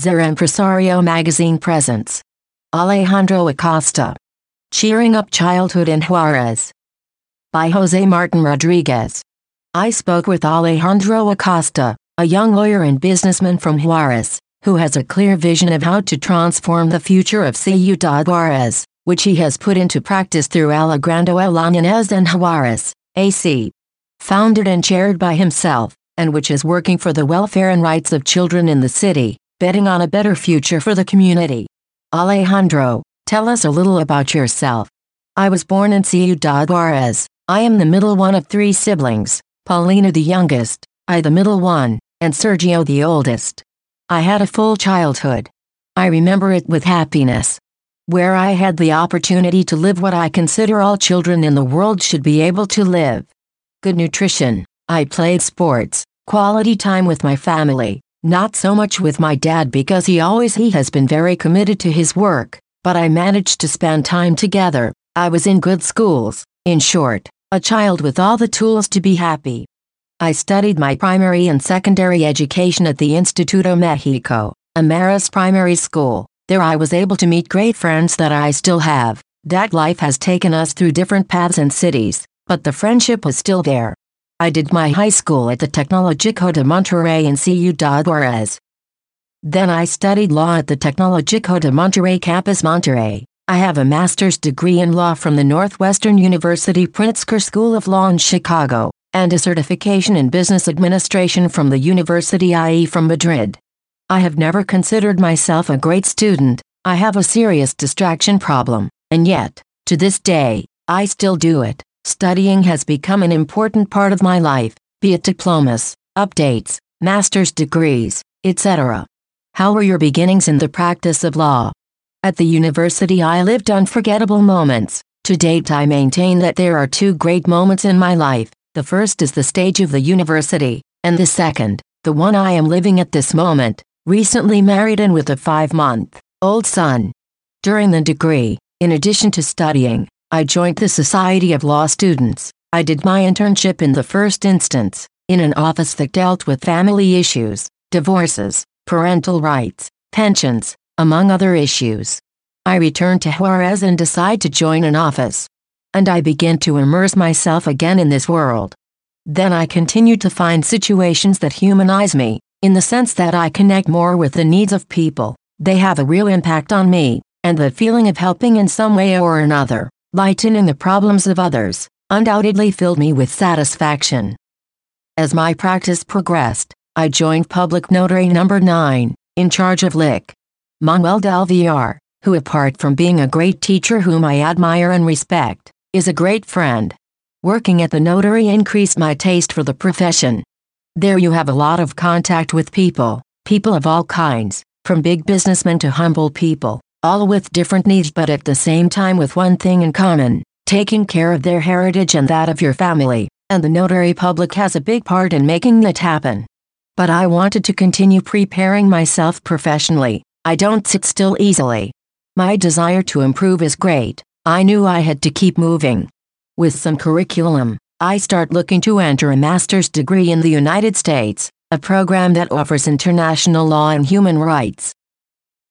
Ser Empresario magazine presents Alejandro Acosta. Cheering Up Childhood in Juarez. By Jose Martin Rodriguez. I spoke with Alejandro Acosta, a young lawyer and businessman from Juarez, who has a clear vision of how to transform the future of Ciudad Juarez, which he has put into practice through Alegrando la Niñez and Juarez, AC. Founded and chaired by himself, and which is working for the welfare and rights of children in the city, betting on a better future for the community. Alejandro, tell us a little about yourself. I was born in Ciudad Juarez. I am the middle one of three siblings, Paulina the youngest, I the middle one, and Sergio the oldest. I had a full childhood. I remember it with happiness. Where I had the opportunity to live what I consider all children in the world should be able to live. Good nutrition. I played sports, quality time with my family, not so much with my dad because he always he has been very committed to his work, but I managed to spend time together. I was in good schools, in short, a child with all the tools to be happy. I studied my primary and secondary education at the Instituto Mexico, a Marist primary school. There I was able to meet great friends that I still have. That life has taken us through different paths and cities, but the friendship was still there. I did my high school at the Tecnológico de Monterrey in Ciudad Juarez. Then I studied law at the Tecnológico de Monterrey campus Monterrey. I have a master's degree in law from the Northwestern University Pritzker School of Law in Chicago, and a certification in business administration from the University IE from Madrid. I have never considered myself a great student, I have a serious distraction problem, and yet, to this day, I still do it. Studying has become an important part of my life, be it diplomas, updates, master's degrees, etc. How were your beginnings in the practice of law? At the university I lived unforgettable moments. To date I maintain that there are two great moments in my life. The first is the stage of the university, and the second, the one I am living at this moment, recently married and with a five-month-old son. During the degree, in addition to studying, I joined the Society of Law Students. I did my internship in the first instance, in an office that dealt with family issues, divorces, parental rights, pensions, among other issues. I returned to Juarez and decide to join an office. And I begin to immerse myself again in this world. Then I continue to find situations that humanize me, in the sense that I connect more with the needs of people, they have a real impact on me, and the feeling of helping in some way or another lightening the problems of others, undoubtedly filled me with satisfaction. As my practice progressed, I joined Public Notary Number 9, in charge of Lic. Manuel del Villar, who apart from being a great teacher whom I admire and respect, is a great friend. Working at the notary increased my taste for the profession. There you have a lot of contact with people, people of all kinds, from big businessmen to humble people all with different needs but at the same time with one thing in common, taking care of their heritage and that of your family, and the notary public has a big part in making that happen. But I wanted to continue preparing myself professionally, I don't sit still easily. My desire to improve is great, I knew I had to keep moving. With some curriculum, I start looking to enter a master's degree in the United States, a program that offers international law and human rights.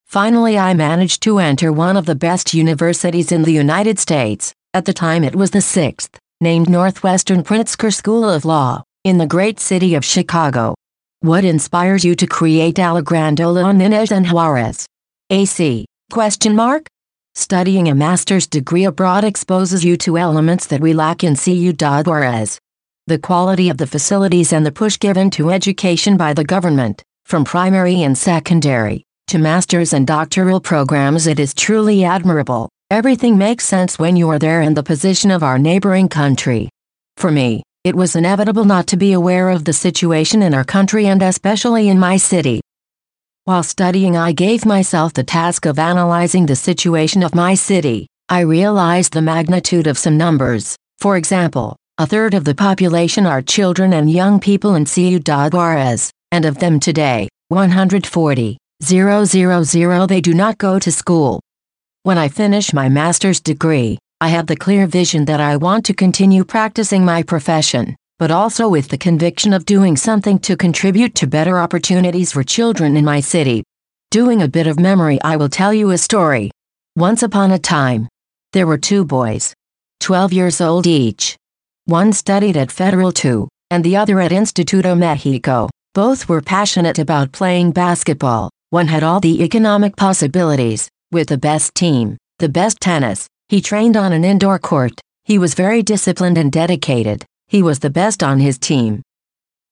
Finally I managed to enter one of the best universities in the United States, at the time it was the sixth, named Northwestern Pritzker School of Law, in the great city of Chicago. What inspires you to create Alegrando la Niñez and Juarez? AC, question mark? Studying a master's degree abroad exposes you to elements that we lack in Ciudad Juarez. The quality of the facilities and the push given to education by the government, from primary and secondary, to master's and doctoral programs it is truly admirable. Everything makes sense when you are there in the position of our neighboring country. For me, it was inevitable not to be aware of the situation in our country and especially in my city. While studying I gave myself the task of analyzing the situation of my city. I realized the magnitude of some numbers. For example, a third of the population are children and young people in Ciudad Juarez, and of them today, 140 000 they do not go to school. When I finish my master's degree, I have the clear vision that I want to continue practicing my profession, but also with the conviction of doing something to contribute to better opportunities for children in my city. Doing a bit of memory, I will tell you a story. Once upon a time, there were two boys, 12 years old each. One studied at Federal 2, and the other at Instituto Mexico. Both were passionate about playing basketball. One had all the economic possibilities, with the best team, the best tennis. He trained on an indoor court. He was very disciplined and dedicated. He was the best on his team.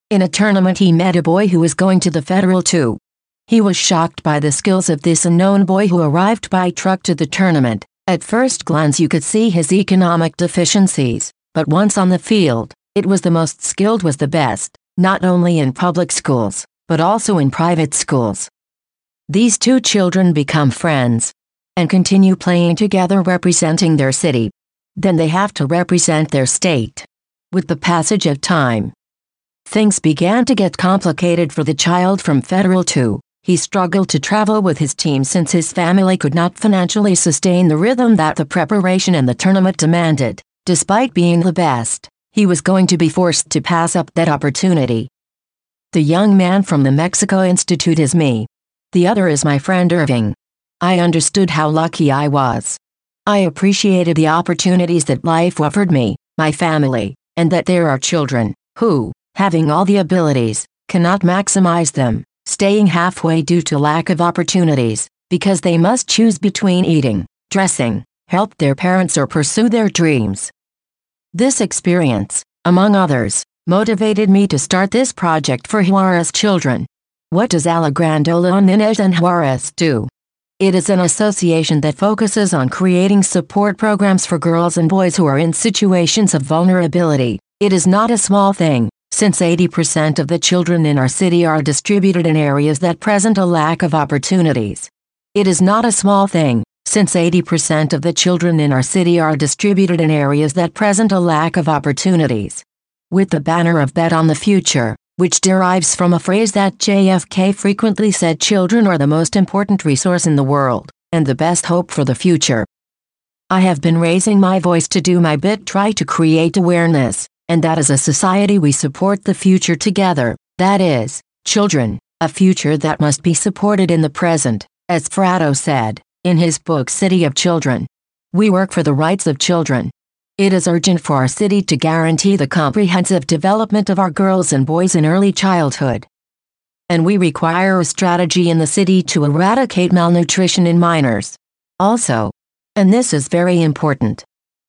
In a tournament, he met a boy who was going to the Federal 2. He was shocked by the skills of this unknown boy who arrived by truck to the tournament. At first glance, you could see his economic deficiencies, but once on the field, it was the most skilled was the best, not only in public schools, but also in private schools. These two children become friends and continue playing together representing their city. Then they have to represent their state. With the passage of time, things began to get complicated for the child from Federal 2. He struggled to travel with his team since his family could not financially sustain the rhythm that the preparation and the tournament demanded. Despite being the best, he was going to be forced to pass up that opportunity. The young man from the Mexico Institute is me. The other is my friend Irving. I understood how lucky I was. I appreciated the opportunities that life offered me, my family, and that there are children who, having all the abilities, cannot maximize them staying halfway due to lack of opportunities, because they must choose between eating, dressing, help their parents or pursue their dreams. This experience, among others, motivated me to start this project for Juarez children. What does Alegrandola on Niñez and Juarez do? It is an association that focuses on creating support programs for girls and boys who are in situations of vulnerability. It is not a small thing, since 80% of the children in our city are distributed in areas that present a lack of opportunities. It is not a small thing, since 80% of the children in our city are distributed in areas that present a lack of opportunities. With the banner of Bet on the Future, which derives from a phrase that JFK frequently said children are the most important resource in the world, and the best hope for the future. I have been raising my voice to do my bit try to create awareness, and that as a society we support the future together, that is, children, a future that must be supported in the present, as Frato said, in his book City of Children. We work for the rights of children. It is urgent for our city to guarantee the comprehensive development of our girls and boys in early childhood. And we require a strategy in the city to eradicate malnutrition in minors. Also, and this is very important,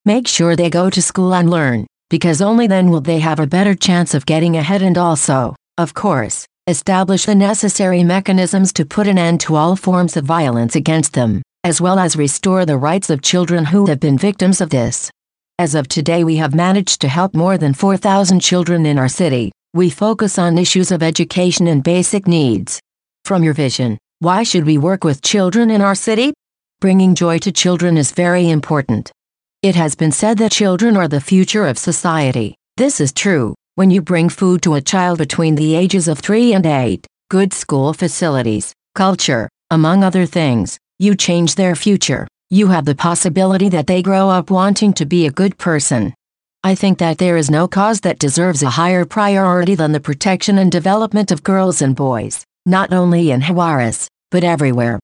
make sure they go to school and learn because only then will they have a better chance of getting ahead and also, of course, establish the necessary mechanisms to put an end to all forms of violence against them, as well as restore the rights of children who have been victims of this. As of today, we have managed to help more than 4,000 children in our city. We focus on issues of education and basic needs. From your vision, why should we work with children in our city? Bringing joy to children is very important. It has been said that children are the future of society. This is true. When you bring food to a child between the ages of 3 and 8, good school facilities, culture, among other things, you change their future. You have the possibility that they grow up wanting to be a good person. I think that there is no cause that deserves a higher priority than the protection and development of girls and boys, not only in Juarez, but everywhere.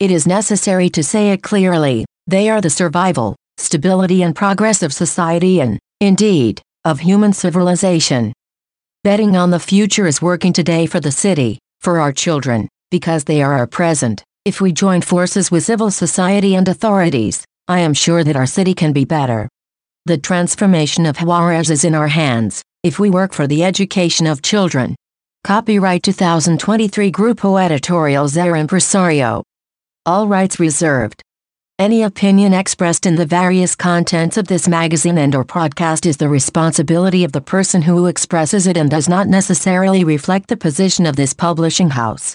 It is necessary to say it clearly, they are the survival, stability and progress of society and, indeed, of human civilization. Betting on the future is working today for the city, for our children, because they are our present. If we join forces with civil society and authorities, I am sure that our city can be better. The transformation of Juarez is in our hands, if we work for the education of children. Copyright 2023 Grupo Editorial Ser Empresario. All rights reserved. Any opinion expressed in the various contents of this magazine and or podcast is the responsibility of the person who expresses it and does not necessarily reflect the position of this publishing house.